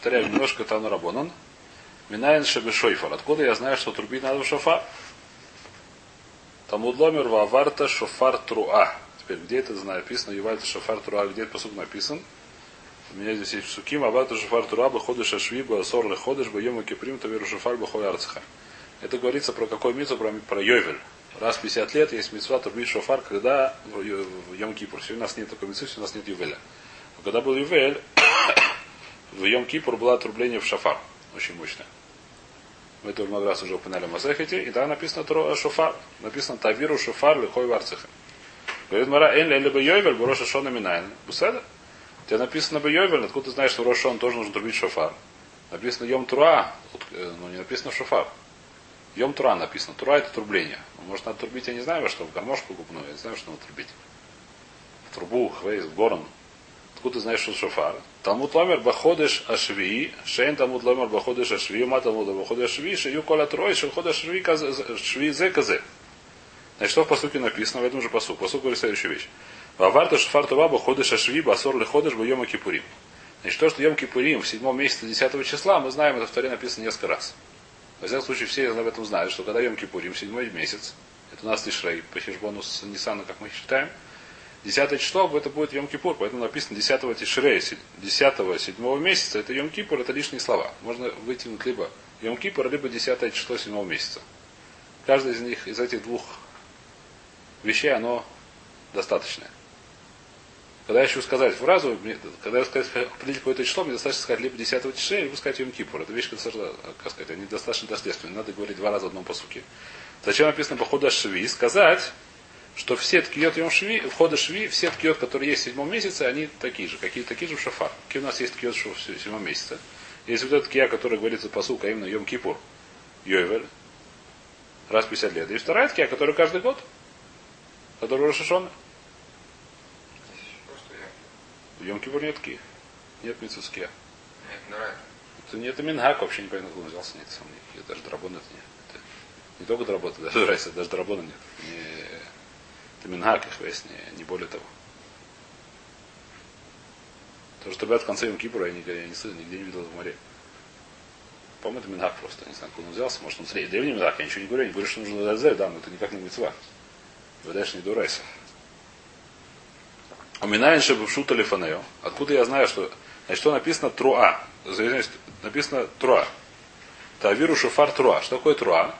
повторяю немножко там на Рабонан. Минайн шойфар. Откуда я знаю, что трубить надо в шофар? Там удломер ваварта шофар труа. Теперь, где это написано, Ювальта шофар труа, где этот посуд написан? У меня здесь есть суким, аварта шофар труа, баходыш ашви, басор леходыш, баема киприм, таверу шофар, бахой арцха. Это говорится про какой митцу, про, про Йовель. Раз в 50 лет есть митцва трубить шофар, когда в Йом Кипур. Сегодня у нас нет такой митцвы, сегодня у нас нет Ювеля. Но когда был Ювель, в Йом Кипур было отрубление в шофар. Очень мощное. Мы это Маграс уже упоминали в Масехете, и там написано Тро, шофар. Написано Тавиру шофар лихой варцеха. Говорит Мара, эн ле бы Йовель, Шона Минайн. Буседа? У тебя написано бы откуда ты знаешь, что Рошон тоже нужно трубить шофар? Написано Йом Тура, но не написано шофар. Йом Тура написано. Тура это трубление. Может, надо трубить, я не знаю, во что, в гармошку губную, я не знаю, что надо трубить. В трубу, хвейс, в горн. Откуда ты знаешь, что шофар? Талмуд ломер баходыш ашви, шейн талмуд ломер баходыш ашви, ма талмуд баходыш ашви, шею коля трой, шелход ашви, шви зе казе. Значит, что в посуке написано, в этом же посук. Посук говорит следующую вещь. Ваварта шфар това баходыш ашви, басор леходыш бьема кипурим. Значит, то, что Йом Кипурим в седьмом месяце 10 числа, мы знаем, это в Торе написано несколько раз. Во всяком случае, все об этом знают, что когда Йом Кипурим, седьмой месяц, это у нас Тишрей, по хижбону с Нисана, как мы считаем, Десятое число это будет Йом Кипур, поэтому написано 10 Тишрея, 10 седьмого месяца, это Йом Кипур, это лишние слова. Можно вытянуть либо Йом Кипур, либо 10 число седьмого месяца. Каждый из них, из этих двух вещей, оно достаточное. Когда я хочу сказать фразу, когда я сказать определить какое-то число, мне достаточно сказать либо 10 тишрея, либо сказать Йом Кипур. Это вещь, достаточно, как сказать, они достаточно доследственны. Надо говорить два раза в одном посуке. Зачем написано по ходу Шви? Сказать, что все ткиот Йом Шви, входа Шви, все ткиот, которые есть в седьмом месяце, они такие же. Какие такие же в Шафар. Какие у нас есть ткиот в седьмом месяце. Есть вот этот ткия, который говорится по сука, именно Йом Кипур, Йовель, раз в 50 лет. И вторая ткия, которая каждый год, который Рошашона. В Йом Кипур нет ткия. Нет мицуския. Это не это Минхак, вообще не понятно, откуда он взялся, нет сомнений. Даже драбон это нет. Это не только драбон, даже райса, даже драбона нет. Не, это Минхак, их весь, не, не более того. То, что ребят в конце Йом Кипура я, нигде, я не нигде не видел в море. По-моему, это Минхак просто. Не знаю, откуда он взялся. Может, он средний. Древний Минхак, я ничего не говорю. Я не говорю, что нужно дать да, но это никак не мецва. Дальше не дурайся. Уминаем шута лифанео. Откуда я знаю, что... Значит, что написано труа. Написано труа. Тавиру шуфар труа. Что такое труа?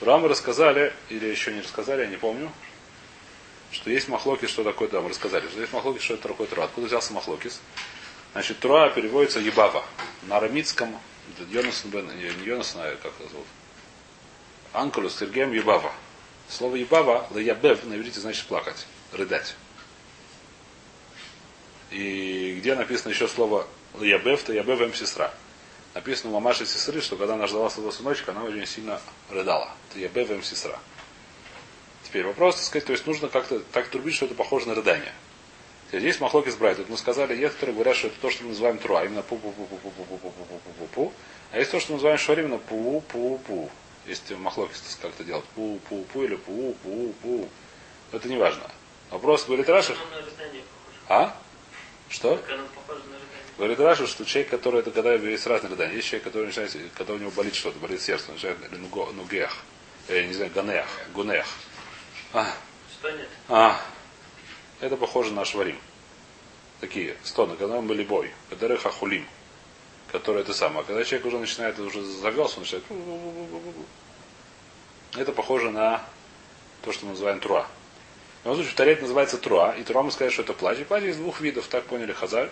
Труа мы рассказали, или еще не рассказали, я не помню, что есть махлокис, что такое, да, мы рассказали, что есть махлокис, что это такое труа. Откуда взялся махлокис? Значит, труа переводится ебава. На арамитском, Йонас, не Йонас, а как это зовут? Анкулус, Сергеем ебава. Слово ебава, лаябев, на иврите значит плакать, рыдать. И где написано еще слово Ябев, то Ябев М сестра. Написано у мамаши сестры, что когда она ждала своего сыночка, она очень сильно рыдала. Это Ябев М сестра. Теперь вопрос, так сказать, то есть нужно как-то так трубить, что это похоже на рыдание. Здесь махлок избрать. Тут мы сказали, некоторые говорят, что это то, что мы называем труа, именно пу пу пу пу пу пу пу пу пу пу пу пу А есть то, что мы называем швар, именно пу пу пу Есть махлокис как-то делать пу пу пу или пу пу пу Это не важно. Вопрос говорит Раша. А? Что? Говорит Раша, что человек, который это когда есть разные рыдания. Есть человек, который начинает, когда у него болит что-то, болит сердце, начинает нугех, э, не знаю, ганех, гунех. А. Что нет? А. Это похоже на шварим. Такие стоны, когда мы были бой. Когда хахулим. Который это самое. Когда человек уже начинает, уже завелся, он начинает. Это похоже на то, что мы называем труа. В любом случае, в Таре это называется труа. И труа мы сказали, что это плач. И плач из двух видов, так поняли Хазаль.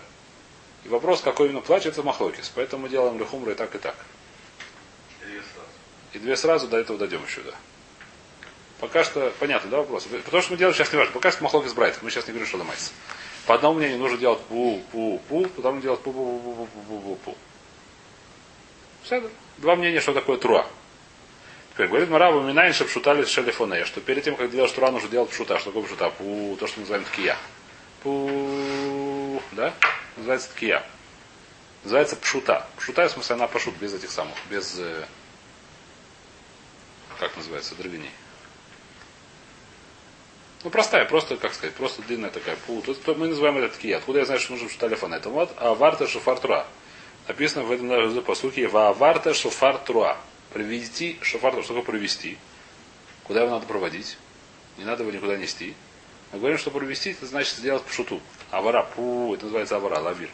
И вопрос, какой именно плач, это махлокис. Поэтому мы делаем лехумры и так, и так. И две сразу, до этого дойдем еще, да. Пока что, понятно, да, вопрос? Потому что мы делаем сейчас не важно. Пока что махлокис брать. Мы сейчас не говорим, что ломается. По одному мнению нужно делать пу-пу-пу, потом делать пу-пу-пу-пу-пу-пу-пу. Все, Два мнения, что такое труа. Теперь говорит Марава Минайн шепшутали шелефоне, что перед тем, как делать штура, нужно делать пшута. Что такое пшута? Пу, то, что мы называем ткия. Пу, да? Называется ткия. Называется пшута. Пшута, в смысле, она пошут, без этих самых, без, э, как называется, дрыгани. Ну, простая, просто, как сказать, просто длинная такая пу. Тут, то мы называем это ткия. Откуда я знаю, что нужно лефон? Это вот, а варта шуфар труа. написано в этом посуке Вааварта шофар труа. Привести шофар труа. Что такое провести? Куда его надо проводить? Не надо его никуда нести. Мы говорим, что провести, это значит сделать пшуту. Авара, пу, это называется авара, лавир.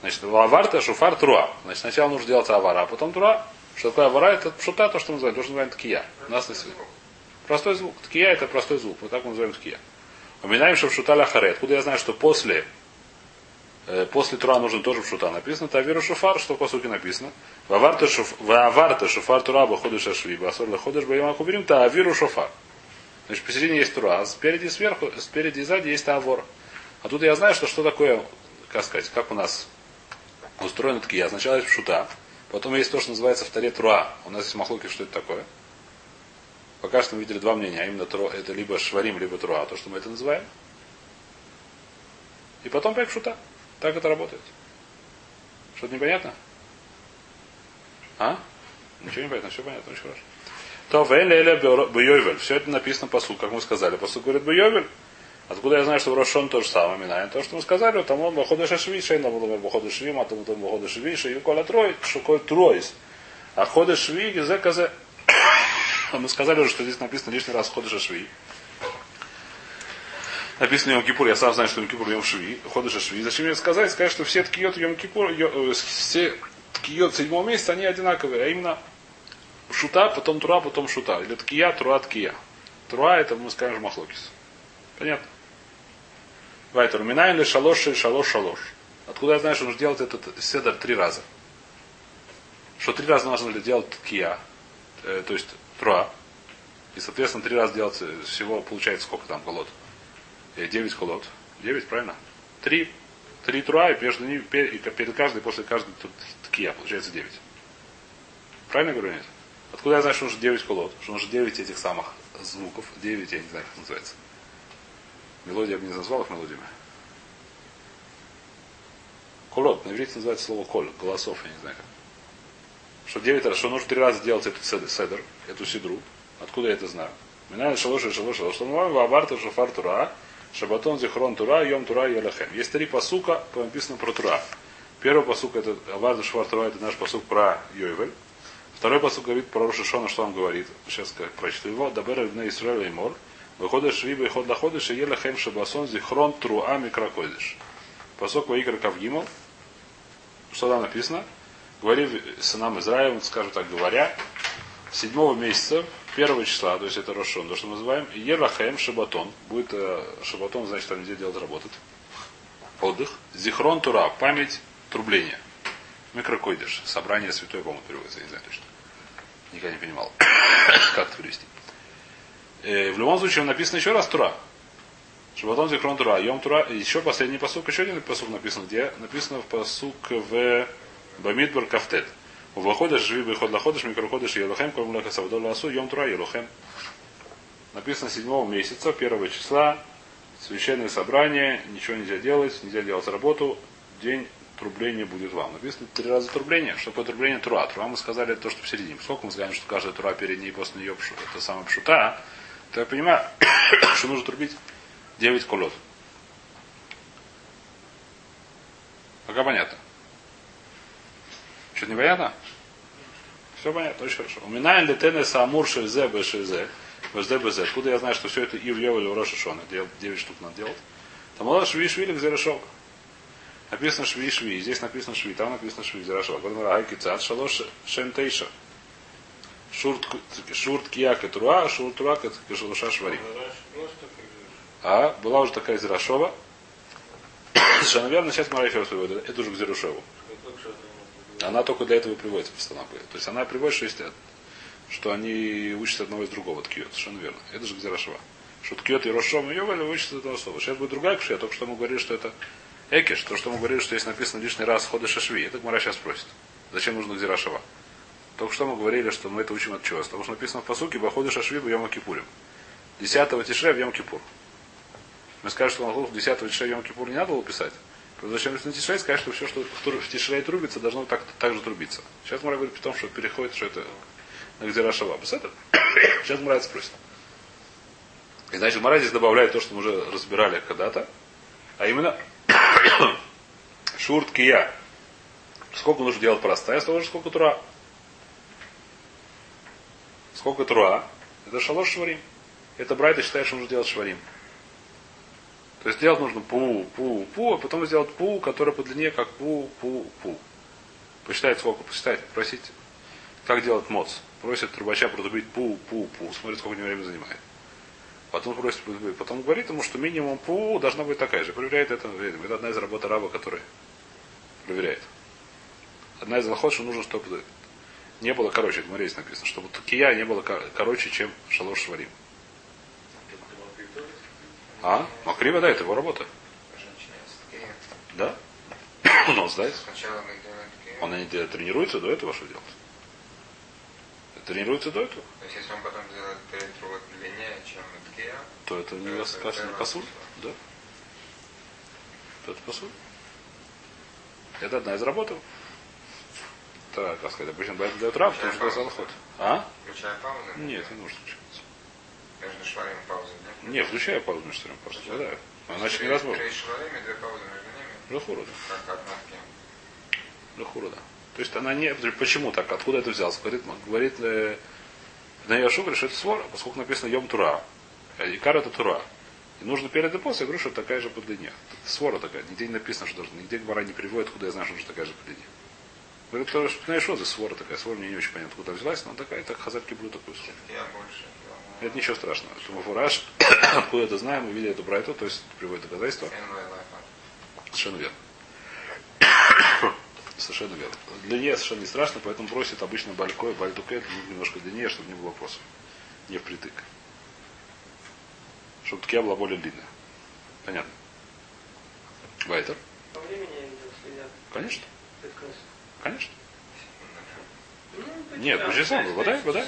Значит, аварта, шуфар, труа. Значит, сначала нужно делать авара, а потом труа. Что такое авара? Это пшута, то, что мы называем, то, что называем ткия. У нас на Простой звук. Ткия это простой звук. Вот так мы называем ткия. В шута харе. Откуда я знаю, что после э, после тура нужен тоже в шута написано. Тавиру шуфар, что по сути написано. Ваварта шуфар тура баходыш ашви. Басор лаходыш баяма куберим. Тавиру шуфар. Значит, посередине есть тура, а спереди сверху, спереди и сзади есть тавор. А тут я знаю, что что такое, как сказать, как у нас устроены такие. Сначала есть шута, потом есть то, что называется в таре труа. У нас есть махлоки, что это такое. Пока что мы видели два мнения, а именно тро, это либо шварим, либо труа, то, что мы это называем. И потом пять шута. Так это работает. Что-то непонятно? А? Ничего не понятно, все понятно, очень хорошо. То Велеля Бьёвель. Все это написано по сути, как мы сказали. По сути говорит Бьёвель. Откуда я знаю, что в Рошон то же самое, Минаем. То, что мы сказали, там он выхода шашви, шей на было выхода шви, а там там выхода шви, шей кола трой, шукой тройс. А хода шви, гизеказе. Мы сказали уже, что здесь написано лишний раз хода шашви. Написано Йом Кипур, я сам знаю, что Йом Кипур Йом Шви, хода Шви. Зачем мне сказать? Сказать, что все ткиот Йом Кипур, э, все ткиот седьмого месяца, они одинаковые, а именно шута, потом тура, потом шута. Или ткия, тура, ткия. Тура это мы скажем махлокис. Понятно? Вайтер. Минай или шалош шалош шалош. Откуда я знаю, что нужно делать этот седер три раза? Что три раза нужно делать ткия, э, то есть труа. И, соответственно, три раза делать всего получается сколько там колод? Э, девять колод. Девять, правильно? Три. Три труа, и между ними, перед каждой, после каждой ткия, получается девять. Правильно говорю, нет? Откуда я знаю, что нужно 9 колод? Что нужно 9 этих самых звуков. 9, я не знаю, как называется. Мелодия я бы не назвал их мелодиями. Колод. На иврите называется слово коль. Голосов, я не знаю как. Что 9 раз, что нужно три раза делать эту седр, эту сидру. Откуда я это знаю? Минай шалош и шалош шалош. Вабарта шафар тура, шабатон зихрон тура, йом тура елахем. Есть три посука, написано про тура. Первый посук это Аварда Швар Тура, это наш посук про Йойвель. Второй посуд говорит про Рошишона, что он говорит. Сейчас как прочту его. Дабер Ибн Исраэль и Мор. Выходишь швиба и ход лаходиш, и ела хэм шабасон зихрон труа микрокодиш. Посок Ваикр Кавгимал. Что там написано? Говори сынам Израиля, скажем так говоря, седьмого месяца, первого числа, то есть это Рошон, то, что мы называем, Елахем Шабатон. Будет э, Шабатон, значит, там где делать работать. Отдых. Зихрон Тура, память, трубление. Микрокойдыш. Собрание святой, по-моему, переводится, я не знаю точно. Никогда не понимал, как это перевести. Э, в любом случае, написано еще раз Тура. Шабатон Зикрон Тура. Йом Тура. Еще последний посук, еще один посук написан. Где? Написано в посук в Бамидбар Кафтет. У выходишь, живи выход лаходишь, микроходишь, елохем, ком леха савдол ласу, йом тура, елохем. Написано 7 месяца, 1 числа, священное собрание, ничего нельзя делать, нельзя делать работу, день трубление будет вам. Написано три раза трубление. Что такое трубление? Тура. Тура мы сказали то, что посередине. Сколько мы знаем, что каждая тура перед ней и после нее это самое пшута, то я понимаю, что нужно трубить 9 колод. Пока понятно. Что-то непонятно? Все понятно, очень хорошо. У меня летене самур шельзе бешельзе. ВСД БЗ. Откуда я знаю, что все это и в Йовеле, в Роша Шона. 9 штук надо делать. Там у нас шви швили гзерешок. Написано шви шви. Здесь написано шви, там написано шви. Зерашова. Потом райки цат шалош шем тейша. Шурт кияк и труа, шурт труа кашалуша швари. А, была уже такая Зерашова. Что, наверное, сейчас Марафер приводит. Это уже к Зерушеву. Она только для этого приводится постановка. То есть она приводит, что есть что они учатся одного из другого ткиот. Совершенно верно. Это же Гзерашова. Что ткиот и Рошом и Йовель учатся одного слова. Сейчас будет другая кшия. Только что мы говорили, что это Экиш, то, что мы говорили, что есть написано лишний раз ходы шашви, это Гмара сейчас спросит. Зачем нужно Гзирашава? Только что мы говорили, что мы это учим от чего? Потому что написано в посуке Баходы Шашви Йома Кипурим. 10 тишре в Кипур. Мы скажем, что на 10 тишре в Йом Кипур не надо было писать. Зачем на тишре сказать, что все, что в тишре трубится, должно так, так же трубиться. Сейчас Мара говорит о том, что переходит, что это на Гзирашава. Сейчас Мара спросит. И значит, Мара здесь добавляет то, что мы уже разбирали когда-то. А именно Шурт кия. Сколько нужно делать простая, столько же сколько тура. Сколько тура? Это шалош шварим. Это Брайта считает, что нужно делать шварим. То есть делать нужно пу, пу, пу, а потом сделать пу, который по длине как пу, пу, пу. Посчитать сколько, посчитать, просить, как делать моц. Просит трубача протрубить пу, пу, пу. Смотрит, сколько времени занимает. Потом просит, потом говорит ему, что минимум пу должна быть такая же. Проверяет это. Это одна из работ раба, который проверяет. Одна из заход, что нужно, чтобы не было короче, это здесь написано, чтобы кия не было короче, чем шалош шварим. А? Макриба, да, это его работа. Да? Он знает. Он не тренируется до этого, что делать? Тренируется до этого? То есть, если он потом сделает тренировок длиннее, чем Ткея, то это не сказано пасуль? Да. То это пасуль. Это одна из работ. Так, как сказать, обычно бывает дает раб, потому что это алхот. А? Включая паузы? Нет, не нужно. Между шварем и паузой, да? Не, включая паузу между шварем и паузой. Да. Иначе невозможно. Три шварем и две паузы между ними? Лехура, да. Как одна в кем? Лехура, да. То есть она не... Почему так? Откуда это взялось? Говорит, говорит э, на Яшу, говорит, что это свора, поскольку написано Йом Тура. Икар это Тура. И нужно перед и после, я говорю, что такая же по длине. Свора такая. Нигде не написано, что должна. Нигде Гмара не приводит, куда я знаю, что нужно такая же по длине. Говорит, что знаешь, что за свора такая? Свора мне не очень понятно, куда взялась, но такая, так хазарки блюд такую свору. Я больше. Это ничего страшного. Это Мафураж, откуда это знаем, мы видели эту брайту, то есть приводит доказательство. Совершенно верно. Совершенно верно. Длине совершенно не страшно, поэтому просит обычно балькой, бальдуке, немножко длиннее, чтобы не было вопросов. Не впритык. Чтобы ткия была более длинная. Понятно. Вайтер? По времени. Конечно. Конечно. Нет, по да, вода, вода.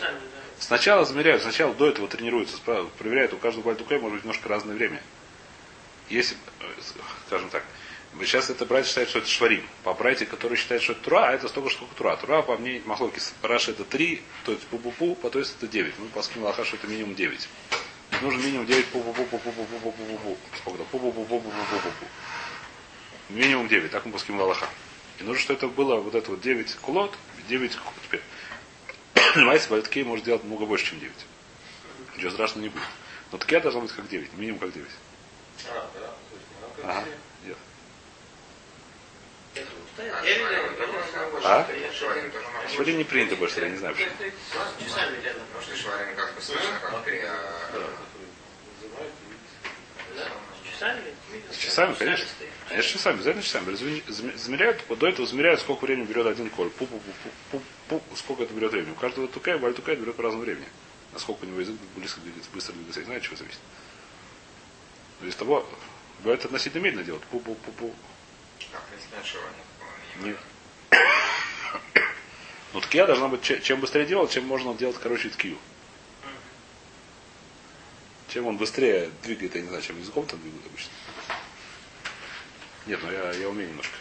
Сначала замеряют, сначала до этого тренируются, проверяют, у каждого бальдука может быть немножко разное время. Если, э, скажем так, сейчас это брать считает, что это шварим. По брате, который считает, что это тура, а это столько, сколько тура. Тура, по мне, махлоки, Раша это 3, то есть пу-пу-пу, по то есть это 9. Мы поскинули лоха, что это минимум 9. Нужно минимум 9 пу-пу-пу-пу-пу-пу-пу-пу-пу. Сколько-то пу-пу-пу-пу-пу-пу-пу-пу. Минимум 9, так мы поскинули лоха. И нужно, что это было вот это вот 9 кулот, 9 теперь. Понимаете, бальткей может делать много больше, чем 9. Ничего страшного не будет. Но такая должна быть как 9, минимум как 9. А, да. То есть, ну, Ага. Нет. А? Можно. Шварим не принято больше, я не знаю почему. это часами как бы слышно, как при... а, Да? С часами? С часами, конечно. Конечно, часами, обязательно часами. Замеряют, до этого замеряют, сколько времени берет один коль. Пу -пу -пу -пу -пу -пу, сколько это берет времени. У каждого тукая, баль тукая берет по разному времени. Насколько у него язык близко двигается, быстро двигается, я не знаю, чего зависит. Но из того, бывает относительно медленно делать. Пу -пу -пу -пу. Нет. Но ткия должна быть, че- чем быстрее делать, чем можно делать, короче, ткию. Чем он быстрее двигает, я не знаю, чем языком там двигает обычно. Нет, но я, я умею немножко.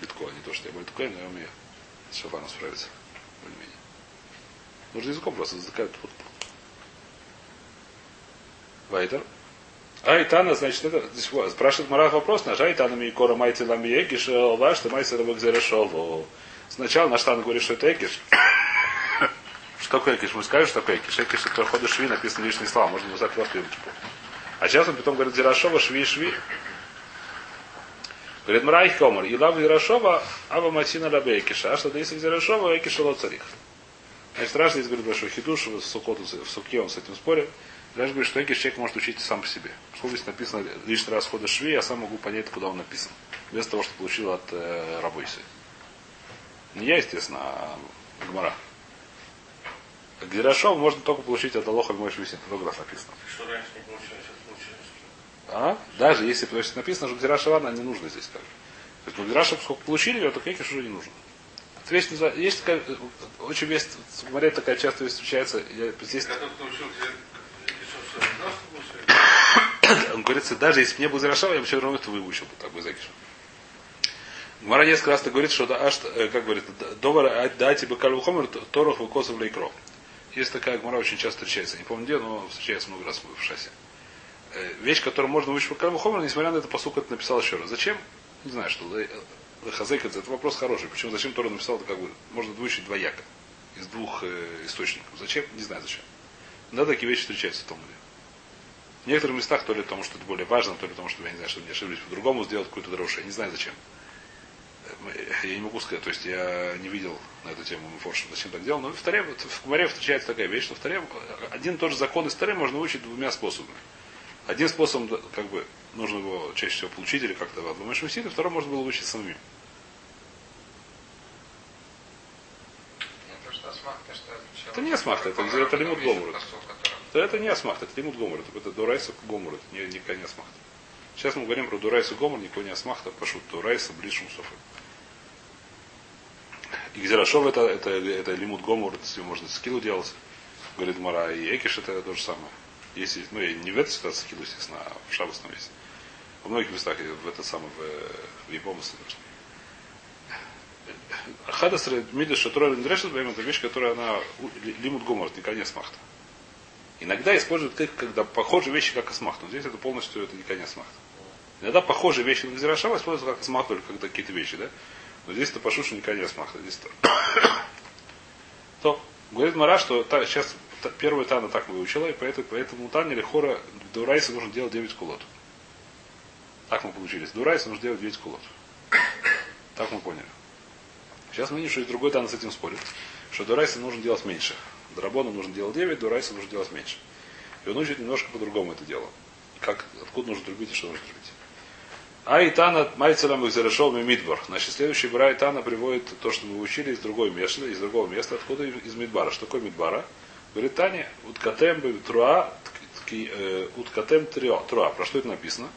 Легко, не то, что я бальтукай, но я умею с шафаном справиться. Более-менее. Нужно языком просто затыкают. Вот. Вайтер. Айтана, значит, это здесь спрашивает Марат вопрос наш. Айтана ми кора майти лами егиш, ваш ты майся рабок зарешову. Сначала наш Тан говорит, что это эгиш. Что такое экиш? Мы скажем, что такое экиш. Экиш это хода шви, написано лишние слова. Можно его просто А сейчас он потом говорит Зирашова, шви, шви. Говорит, Мрайх Комар, и лав Зирашова, аба матина рабе экиша. А что если Зирашова, экиша ло царих. Значит, Раш здесь говорит большой хидуш, в Сукоту, в Суке он с этим спорит. Раш говорит, что экиш человек может учить сам по себе. Сколько здесь написано лишний раз хода шви, я сам могу понять, куда он написан. Без того, что получил от э, рабойсы. Не я, естественно, а Гмара. Гдирашов можно только получить от Алоха Мой Швисин. Много раз написано. Что раньше не получилось. А? Даже если то есть написано, что Гдираша ладно, не нужно здесь как. То есть, ну, Гдираша, поскольку получили ее, то кейкиш уже не нужно. Эта Вещь называ- есть такая, э, очень вещь, Гмаре такая часто вещь встречается, я, здесь, он говорится, даже если бы не был Гдирашава, я бы все равно это выучил бы, так бы закиш. Гмара несколько раз говорит, что, да, а э, как говорит, довар дайте бы кальвухомер, торох выкосов лейкро. Есть такая гмара очень часто встречается. Не помню где, но встречается много раз в шасе. Э, Вещь, которую можно выучить по кальвухомеру, несмотря на это, посук это написал еще раз. Зачем? Не знаю, что. э, Хазек, это вопрос хороший. Почему зачем Тора написал, это как бы можно выучить двояко из двух э, источников. Зачем? Не знаю зачем. Но такие вещи встречаются в том деле. В некоторых местах, то ли потому, что это более важно, то ли потому, что я не знаю, что мне ошиблись по-другому сделать какую-то дорожку. Я не знаю зачем. Я не могу сказать, то есть я не видел на эту тему Мефорша, зачем так делал. Но в Таре, в Кумаре встречается такая вещь, что в Таре один и тот же закон из Таре можно выучить двумя способами. Один способ, как бы, нужно его чаще всего получить или как-то в одном Сиде, второй можно было выучить самим. Это не асмахта, это- это лимут гомор. Да это не асмахта, это лимут гомор, это, это дурайса гомор, это не, никакая не асмахта. Сейчас мы говорим про дурайса гомор, никакой не асмахта, пошут дурайса, близ шумсофы. И Гзирашов это, это, это лимут гомор, с ним можно скиллу делать. Говорит Мара, и Экиш это то же самое. Если, ну, я не в этой ситуации скиллу, естественно, а в шабасном месте. Во многих местах, в это самое, в, в даже. Хадас Мидиш Шатура Линдрешет это вещь, которая она лимут гомор, не конец махта. Иногда используют как, когда похожие вещи как асмахт. Но здесь это полностью это не конец махта. Иногда похожие вещи на Гзирашава используют как асмахт, только когда какие-то вещи, да? Но здесь это пошуша не конец махта. Здесь то. то. Говорит Мара, что та, сейчас первая Тана так выучила, и поэтому, поэтому Тане или Хора до Райса нужно делать 9 кулот. Так мы получились. До Райса нужно делать 9 кулот. Так мы поняли. Сейчас мы видим, что и другой Тан с этим спорит, что до Райса нужно делать меньше. Драбону нужно делать 9, до Райса нужно делать меньше. И он учит немножко по-другому это дело. Как, откуда нужно трубить и что нужно трубить. А и Тана Майцелам их зарешил Мидбар. Значит, следующий Бра и Тана приводит то, что мы учили из другого места, из другого места, откуда из Мидбара. Что такое Мидбара? Говорит Таня, уткатем труа, э, уткатем труа. Про что это написано?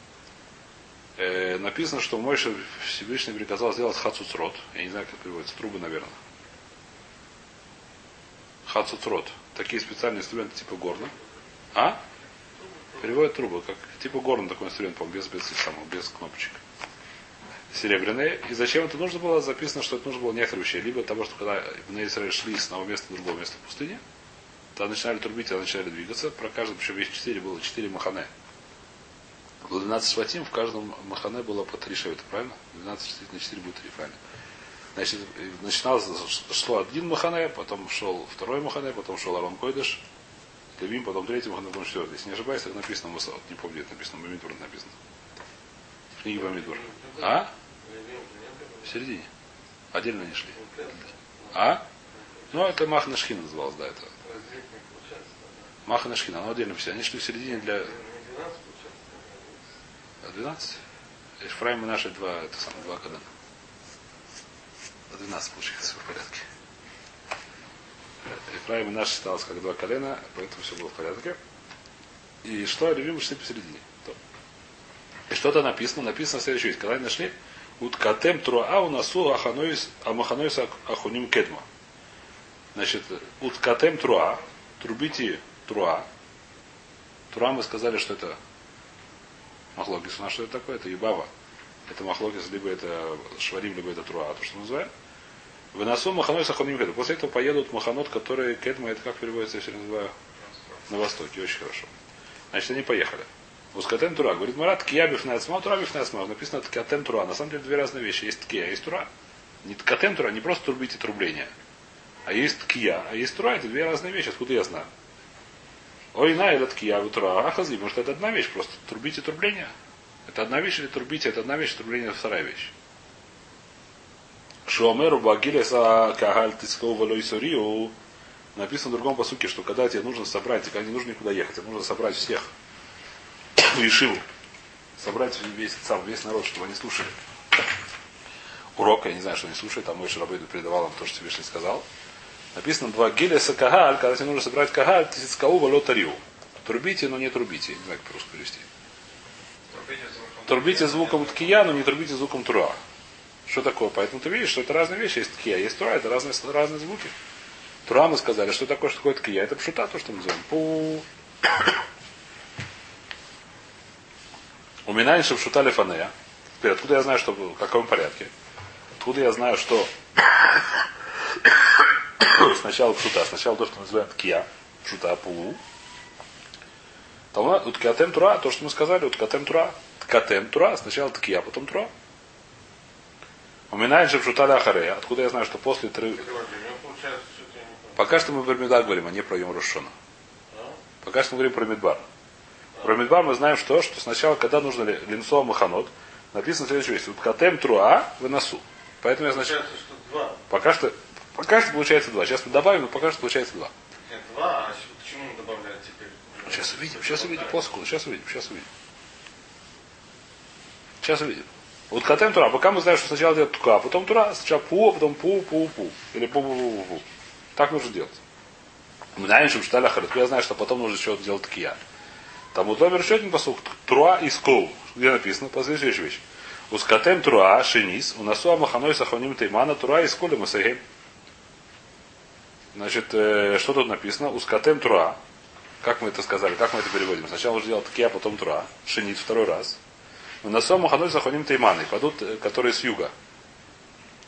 Э, написано, что Мойша Всевышний приказал сделать хацуцрот. Я не знаю, как переводится. Трубы, наверное. Хацуцрот. Такие специальные инструменты типа горна. А? Переводят трубы, как типа горн такой инструмент, по без, без, самого, без кнопочек. Серебряные. И зачем это нужно было? Записано, что это нужно было вещи. Либо того, что когда на Израиль шли с одного места в другого места в пустыне, тогда начинали трубить, тогда начинали двигаться. Про каждый, причем вещь 4 было 4 махане. Было 12 шватим, в каждом махане было по 3 шевета, правильно? 12 на 4 будет 3, правильно? Значит, начиналось, шло один махане, потом шел второй махане, потом шел Арон Койдыш, Левим, потом третий махане, потом четвертый. Если не ошибаюсь, так написано, в Мусаот, не помню, где это написано, Бамидбур написано. В книге Бамидбур. А? В середине. Отдельно не шли. А? Ну, это Махна Шхина называлось, да, это. Махна Шхина, оно отдельно все. Они шли в середине для... А 12? Ефраим и наши два, это самое, два кадана. 12 получается, все в порядке. Ефраим и наш считалось как два колена, поэтому все было в порядке. И что, Ревим шли посередине. То. И что-то написано, написано следующее. Когда они нашли, Уткатем труа у насу аханойс амаханойс ахуним кедма. Значит, уткатем труа, трубите труа. Труа мы сказали, что это махлокис. У нас что это такое? Это ебава. Это махлокис, либо это шварим, либо это труа, то, что мы называем. Выносу маханой сахуним кедма. После этого поедут маханот, которые кедма, это как переводится, я все называю, на востоке. Очень хорошо. Значит, они поехали. Ускатем тура. Говорит Марат, ткия бифнецма, тура бифнецма. Написано ткатем тура. На самом деле две разные вещи. Есть ткия, есть тура. Не ткатем тура, не просто трубите трубление. А есть ткия, а есть тура. Это две разные вещи. Откуда я знаю? Ой, на, это ткия, вы тура. Ахази, может это одна вещь. Просто трубите трубление. Это одна вещь или трубите, это одна вещь, трубление вторая вещь. Шуамеру Багилеса Кагаль Тискова Лойсориу написано в другом посуке, что когда тебе нужно собрать, когда не нужно никуда ехать, тебе нужно собрать всех в Ешиву, собрать весь, сам, весь народ, чтобы они слушали урок, я не знаю, что они слушают, там мой Шарабейду передавал им то, что Всевышний сказал. Написано два гилеса кагаль, когда тебе нужно собрать кагаль, тисицкаува лотариу. Трубите, но не трубите. Не знаю, как по-русски перевести. Трубите звуком ткия, но не трубите звуком тура. Что такое? Поэтому ты видишь, что это разные вещи. Есть ткия, есть тура, это разные, разные звуки. Тура мы сказали, что такое, что такое ткия. Это пшута, то, что мы называем. Пу. У меня еще пшута лефанея. Теперь, откуда я знаю, что в каком порядке? Откуда я знаю, что сначала пшута, сначала то, что мы называем ткия, пшута, пу. Там уткатем тура, то, что мы сказали, уткатем тура. Ткатем тура, сначала ткия, потом тура. Уминает же Пшуталя Харея. Откуда я знаю, что после тры... Переводи. У него получается, что-то я не понял. Пока что мы про Медбар говорим, а не про Йом. А? Пока что мы говорим про Медбар. Про Медбар мы знаем, что, что сначала, когда нужно ли- линцо маханот, написано следующее вещь. Катем труа выносу. Поэтому я значит, пока что, пока что получается два. Сейчас мы добавим, но пока что получается два. Нет, два, а почему он добавляет теперь? Сейчас увидим, сейчас увидим, поскольку, сейчас увидим, сейчас увидим. Сейчас увидим. Вот катем тура, пока мы знаем, что сначала делать тука, а потом тура, сначала пу, а потом пу, пу, пу. Или пу, пу, пу, пу. Так нужно делать. Мы знаем, что шталя харит. Я знаю, что потом нужно еще делать такия. Там у Томер еще один посук. Труа и скоу. Где написано? Последующая вещь. Ускатем труа шинис, у насуа маханой сахоним теймана труа и сколи масагем. Значит, э, что тут написано? Ускатем труа. Как мы это сказали? Как мы это переводим? Сначала нужно делать такие, а потом труа. Шинит второй раз. У насуа маханой сахоним тейманы. Падут, э, которые с юга.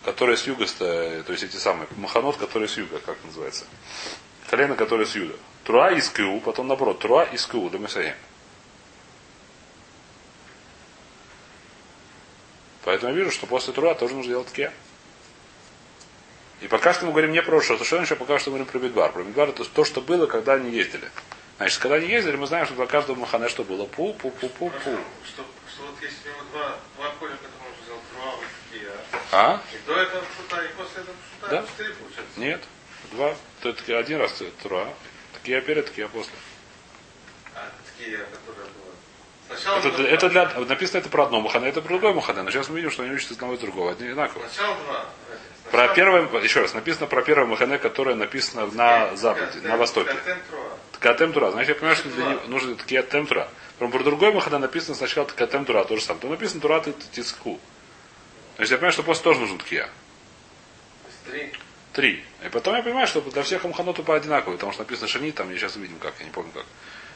Которые с юга, ста- то есть эти самые. Маханот, которые с юга, как называется. Колено, которые с юга. Труа из КУ, потом наоборот. Труа из КУ, да мы саем. Поэтому я вижу, что после Труа тоже нужно делать ке. И пока что мы говорим не про что, что еще пока что мы говорим про Бедбар. Про Бедбар это то, что было, когда они ездили. Значит, когда они ездили, мы знаем, что для каждого махане что было. Пу, пу, пу, пу, пу. Что, что вот если у него два, два поля, которые можно сделать труа, вот такие, а? А? И до этого пшута, и после этого пшута, Да. четыре получается. Нет. Два. То это один раз Труа. Такие перед, такие после. А, такие, которые было. Сначала Это, для- это два. для, написано это про одно махане, это про другое махане. Но сейчас мы видим, что они учат одного и другого. Одни одинаково. Сначала два. Про первое, еще раз, написано про первое махане, которое написано на западе, на востоке. Ткатем тура. Значит, я понимаю, что для него нужно такие тем тура. Про другой махана написано сначала ткатем тура, то же самое. Там написано тура ты тиску. Значит, я понимаю, что после тоже нужен ткия. Три. Три. И потом я понимаю, что для всех маханот по одинаково, потому что написано шани, там я сейчас увидим как, я не помню как.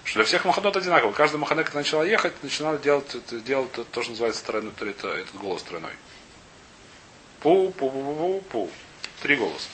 Что для всех маханот одинаково. Каждый махане, когда начала ехать, начинал делать, делать то, то, что называется тройной, то- это- этот голос тройной. Пу, пу, пу, пу, пу. Три голоса.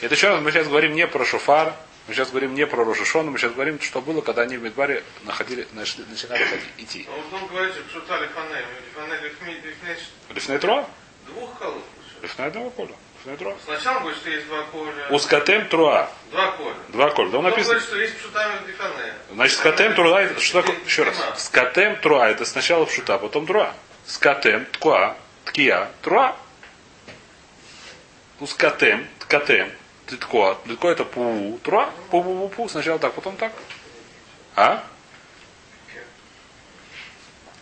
Это еще раз мы сейчас говорим не про шофар, мы сейчас говорим не про Рошишон, мы сейчас говорим, что было, когда они в Медбаре находили, нашли- начинали идти. Вот он говорит, что лифми, лифней, Лифней труа? двух колод. Лифней одного. Лифней труа. Сначала говорит, что есть два поля. Ускатем труа. Два поля. Два коля. Да он написано. говорит, что есть пшута лифаней. Значит, скатем труа, что такое? Еще раз. Скатем труа, это сначала пшута, потом труа. Скатем, ткуа, ткия, труа. Ну, скатем, ткатем, ткуа, ткуа это пу, труа, пу, пу, пу, сначала так, потом так. А?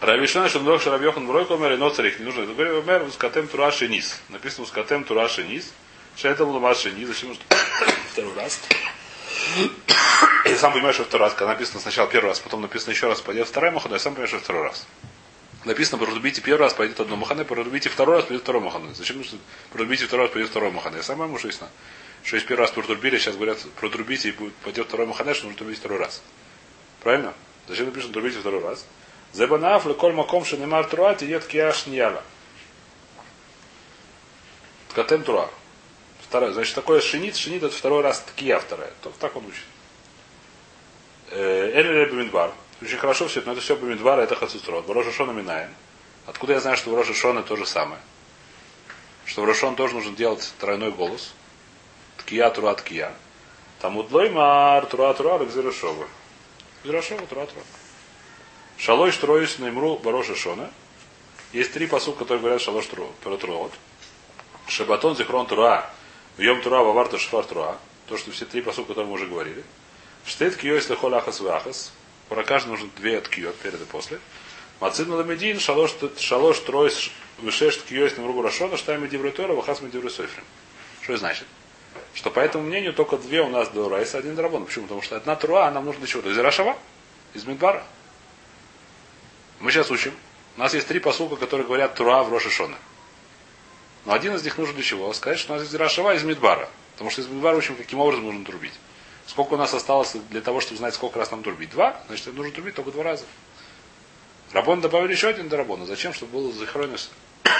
Равишана, что Мдох Шарабьехан Бройко Мэр, но царих не нужно. Это говорит, Мэр, Ускатем Тура Шенис. Написано Ускатем Тура Шенис. Это было Шенис? Зачем нужно второй раз? Я сам понимаю, что второй раз, когда написано сначала первый раз, потом написано еще раз, пойдет вторая махана, я сам понимаю, что второй раз. Написано, прорубите первый раз, пойдет одно махане, прорубите второй раз, пойдет второй махане. Зачем нужно прорубите второй раз, пойдет второй махане? Я сам понимаю, что если первый раз протрубили, сейчас говорят, протрубите и будет- пойдет второй махане, что нужно трубить второй раз. Правильно? Зачем написано трубите второй раз? Зебанаф леколь маком шенемар труа тиет киаш нияла. Ткатем труа. Второе. Значит, такое шинит, шинит это второй раз ткия вторая. То- Так он учит. Эль Бамидбар. Очень хорошо все но это все Бамидбар, это Хацуцрот. В Рошашона Минаем. Откуда я знаю, что в Рошашона то же самое? Что в Рошон тоже нужно делать тройной голос. Ткия, тура, ткия. Там удлой мар, тура, тура, гзирошова. Гзирошова, тура, тура. Шалой штроис наймру бароша шона. Есть три посука, которые говорят шалош про труот. Шабатон зихрон тура. Йом тура ваварта шфар тура. То, что все три посука, которые мы уже говорили. Штейт киос лехол ахас вахас. Каждый нужно две ткиот перед и после. Мацин ламедин шалош шалош тройс вышеш ткиос на руку рашона, штайм диврей тора, вахас диврей сойфрим. Что это значит? Что по этому мнению только две у нас до Райса, один драбон. Почему? Потому что одна труа, а нам нужно для чего? Из Рашава? Из Мидбара. Мы сейчас учим. У нас есть три посылка, которые говорят Тура в Рошишона. Но один из них нужен для чего? Сказать, что у нас есть Рашава из Мидбара. Потому что из Мидбара учим, каким образом нужно трубить. Сколько у нас осталось для того, чтобы знать, сколько раз нам трубить? Два? Значит, нужно трубить только два раза. Рабон добавили еще один дарабон. А зачем? Чтобы был Зихронис,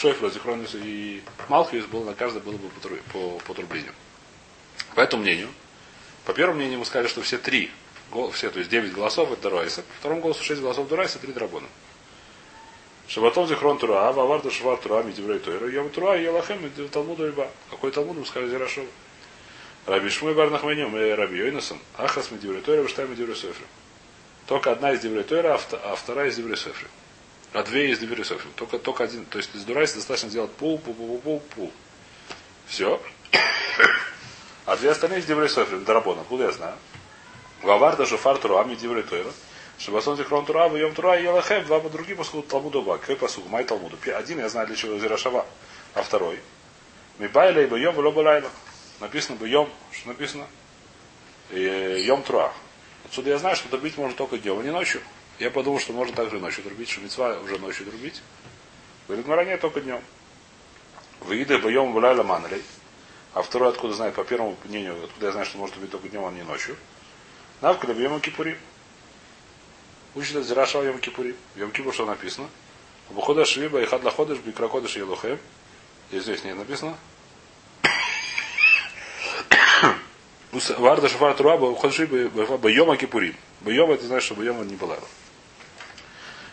Шойфра, Зихронис и Малхиус был на каждый было бы по, по, по трублению. По этому мнению, по первому мнению мы сказали, что все три, все, то есть девять голосов это Ройса, по второму голосу шесть голосов Дурайса, три драбона. Шабатон зихрон тура, ваварда швар тура, мидиврей тойра, йом тура, елахем, талмуду риба. Какой талмуд, мы сказали Зирашова. Раби Шмой Барнахманем и Раби Йойнасом, Ахас Медиврей Тойра, Ваштай Медиврей Софри. Только одна из Деврей Тойра, а, а вторая из Деврей Софри. А две из Деврей Софри. Только, только один. То есть из Дурайса достаточно сделать пул, пул, пул, пул, пул. Все. А две остальные из Деврей Софри. Дарабон. Откуда я знаю? Ваварда Шуфар Тура, Медиврей Тойра. Шабасон Зихрон Тура, Вайом Тура Елахем. Два другие посуду Талмуду Ба. Какой посуд? Май Талмуду. Один я знаю для чего Зирашава. А второй. Мибайла и Байом Влоба Лайла. Написано Байом. Что написано? И Йом Труа. Отсюда я знаю, что трубить можно только днем, а не ночью. Я подумал, что можно также ночью трубить, что мецва уже ночью трубить. Говорит, Мара нет, только днем. Выиды боем валяля манрей. А второй, откуда знает, по первому мнению, откуда я знаю, что может трубить только днем, а не ночью. Навка Йом Кипури. Учит Зираша Йом Кипури. Йом Кипур что написано? Обухода Швиба и Хадла Ходыш, Елухем. И здесь не написано. Варда Шафар Тураба, Ходши Байома Кипурим. Байома, это значит, что Байома не была.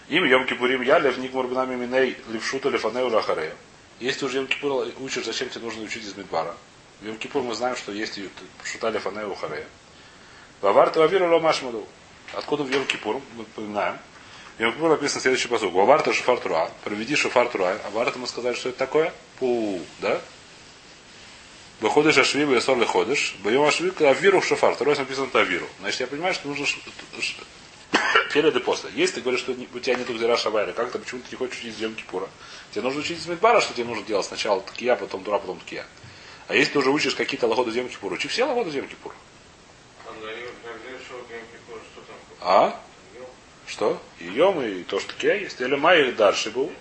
Им Йом Кипурим Ялев, Никмур Бнами Миней, Левшута Лефанеу Лахарея. Если уже Йом Кипур учишь, зачем тебе нужно учить из Мидбара? В Йом Кипур мы знаем, что есть Шута Лефанеу Лахарея. Ваварта Вавиру Ломашмаду. Откуда в Йом Кипур? Мы понимаем. В Йом Кипур написано следующий посуд. Ваварта Шафар Тура. Проведи Шафар. А Варта мы сказали, что это такое? Пу, да? Выходишь ашви, бесор ходишь. Боем ашви, авиру в шафар. Второй раз написано тавиру. Значит, я понимаю, что нужно перед и после. Если ты говоришь, что у тебя нет взира шавайра, как то почему ты не хочешь учить Йом Кипура? Тебе нужно учить из Мидбара, что тебе нужно делать сначала ткия, потом тура, потом ткия. А если ты уже учишь какие-то лагоды Йом Кипура, учи все лагоды Йом Кипура. А? Что? И Йом, и то, что ткия есть. Или май, или дальше был.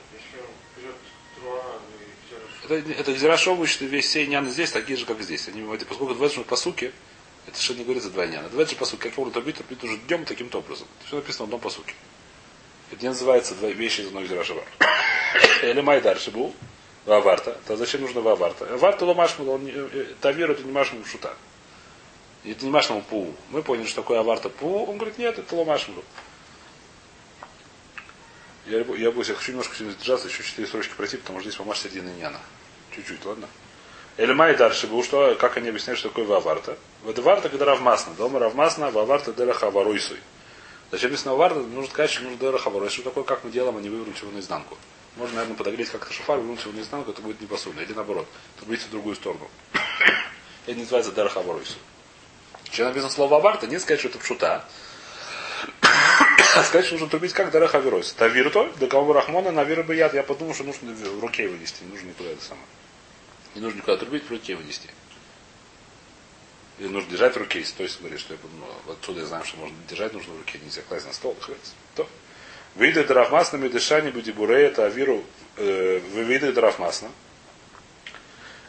Это, это Зирашов учит весь сей нян здесь, такие же, как здесь. Они, поскольку в этом посуке, это что не говорится два няна. В этом посуке, как можно трубить, трубить уже днем таким-то образом. Все написано в одном посуке. Это не называется два вещи из одного Зирашова. Или май дальше был. Ваварта. То зачем нужно ваварта? Ваварта ломашму, он не- э, тавир это не машму шута. Это не машму пу. Мы поняли, что такое аварта пу. Он говорит, нет, это ломашму. Я, я, я хочу немножко сдержаться, еще четыре строчки пройти, потому что здесь мамаш середины няна. Чуть-чуть, ладно? Эльмай дальше был, что, как они объясняют, что такое ваварта. Ваварта, когда равмасна. Дома равмасна, ваварта дераха варуйсуй. Зачем написано ваварта? Нужно сказать, что нужно дераха варуйсуй. Что такое, как мы делаем, а не вывернуть его наизнанку. Можно, наверное, подогреть как-то шафар, вывернуть его наизнанку, это будет непосульно. Или наоборот, трубить в другую сторону. Это называется дераха варуйсуй. Чем написано слово ваварта, не сказать, что это пшута. Сказать, что нужно трубить как Дараха Веройс. Тавир то, до кого Рахмона, на бы яд. Я подумал, что нужно в руке его нести. Не нужно никуда это самое. Не нужно никуда трубить, в руке его нести. Или нужно держать в руке, то есть говорит, что я подумал, отсюда я знаю, что можно держать нужно в руке, нельзя класть на стол. То. Виды драфмасна дышани будибуре, это авиру, э, виды драфмасна.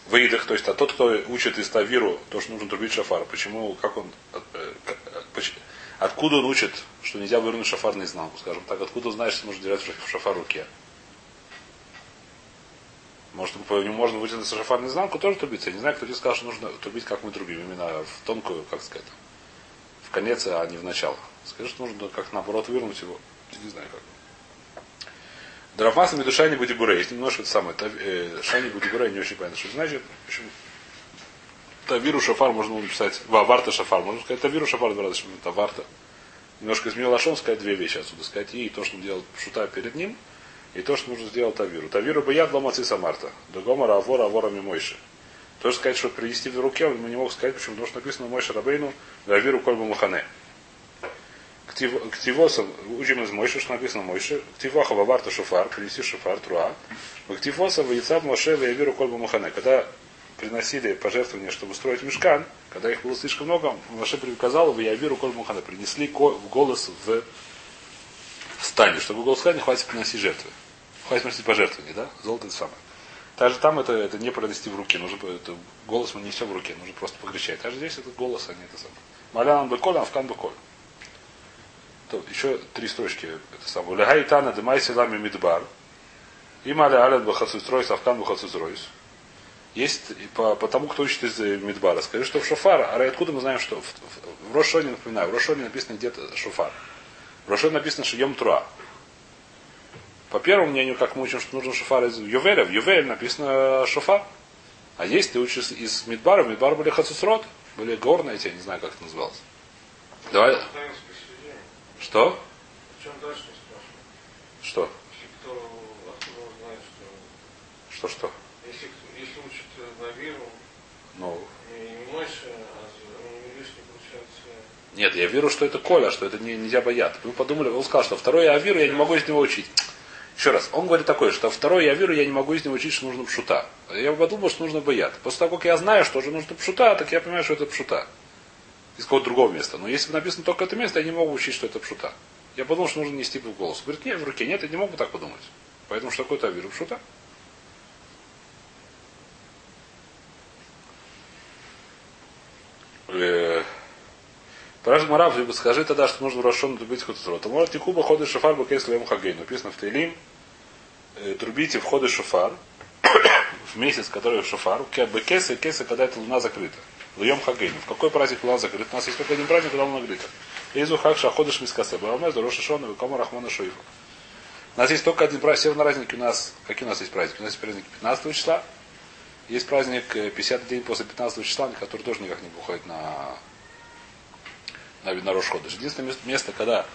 Выидах, то есть а тот, кто учит из Тавиру, то, что нужно трубить шафар, почему, как он, э, как- э, откуда он учит, что нельзя вывернуть шафар наизнанку, скажем так, откуда он знает, что нужно держать шафар в руке? Может, по нему можно вытянуть шафар наизнанку, тоже трубиться. Я не знаю, кто тебе сказал, что нужно трубить, как мы трубим, именно в тонкую, как сказать, в конец, а не в начало. Скажи, что нужно как наоборот вывернуть его. Не знаю как. Драфмасами душани будибуре. Есть немножко это самое. Э, Шани будибуре, не очень понятно, что значит. В Тавиру шафар можно написать. Варта шафар. Можно сказать Тавиру шафар два раза, варта. Немножко изменил Лашон, сказать две вещи отсюда. Сказать и то, что он делал шута перед ним, и то, что нужно сделать Тавиру. Тавиру бы яд ломацы самарта. Догомара авора аворами мойши. Тоже сказать, что принести в руке, он не мог сказать, почему, потому что написано Мойша Рабейну, Давиру Кольбу Махане. К Тивосам учим из Мойши, что написано Мойши. К Тивоха Ваварта Шуфар, принести Шуфар, Труа. К Тивосам Ваицав Моше Ваявиру Кольбу Махане. Когда приносили пожертвования, чтобы строить мешкан, когда их было слишком много, Моше приказал Ваявиру Кольбу Махане. Принесли ко- в голос в стане, чтобы голос сказать, не хватит приносить жертвы. Хватит приносить пожертвования, да? Золото это самое. Также там это, это не пронести в руки, нужно это, голос мы несем в руке, нужно просто покричать. Даже здесь это голос, а не это самое. Малян беколь, авкан беколь. То, еще три строчки. Это самое. Лягай тана демай селами мидбар. И маля алят бахацустройс, авкан бахацустройс. Есть по, по тому, кто учит из э, Мидбара. Скажи, что в шофар, а откуда мы знаем, что в, в, в Рошоне, напоминаю, в Рошоне написано где-то шофар. В Рошоне написано, что Йом Труа. по первому мнению, как мы учим, что нужно шофар из Ювеля, в Ювель написано шофар. А есть ты учишь из Мидбара, в Мидбар были хацусрот, были горные эти, я не знаю, как это называлось. Давай. Что? Что? Если кто откуда он знает, что Что что? если, если учит э, на веру, Ну. не Мойша, а. Нет, я верю, что это Коля, что это не, нельзя боят. Мы подумали, он сказал, что второй я верю, я не могу из него учить. Еще раз, он говорит такое, что второй я верю, я не могу из него учить, что нужно пшута. Я подумал, что нужно боят. После того, как я знаю, что же нужно пшута, так я понимаю, что это пшута. Из какого-то другого места. Но если бы написано только это место, я не могу учить, что это пшута. Я подумал, что нужно нести в голос. Говорит, нет, в руке нет, я не могу так подумать. Поэтому что такое тавир пшута? Параш Марав, либо скажи тогда, что нужно в Рошон трубить хутузрот. То может Якуба ходы шофар бакейс лем хагей. Написано в Тейлим. э, Трубите в ходы шофар. в месяц, который в шофар. Бекеса и кеса, когда эта луна закрыта. Льем хагейну. В какой праздник луна закрыта? У нас есть только один праздник, когда луна закрыта. Изу хакша ходыш мискасе. Барамез, Роша Шона, Викома Рахмана Шоифа. У нас есть только один праздник. Все на праздники у нас. Какие у нас есть праздники? У нас есть праздник 15 числа. Есть праздник э, 50 день после 15 числа, который тоже никак не выходит на на, на Рошходыш. Единственное место- когда,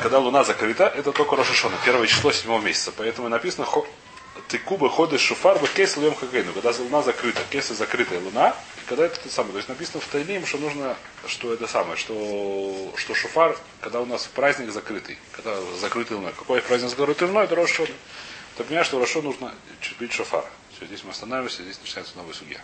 когда луна закрыта, это только Рошашона, первое число седьмого месяца. Поэтому написано ты кубы ходишь шуфар бы кейс льем хагейну. Когда луна закрыта, кейс закрытая луна, и когда это то самое. То есть написано в Тайлим, что нужно, что это самое, что, что шуфар, когда у нас праздник закрытый, когда закрытый луна. Какой праздник закрытый луной, это Рошашона. Ты понимаешь, что Рошо нужно чуть бить шофар. Все, здесь мы останавливаемся, здесь начинается новая судья.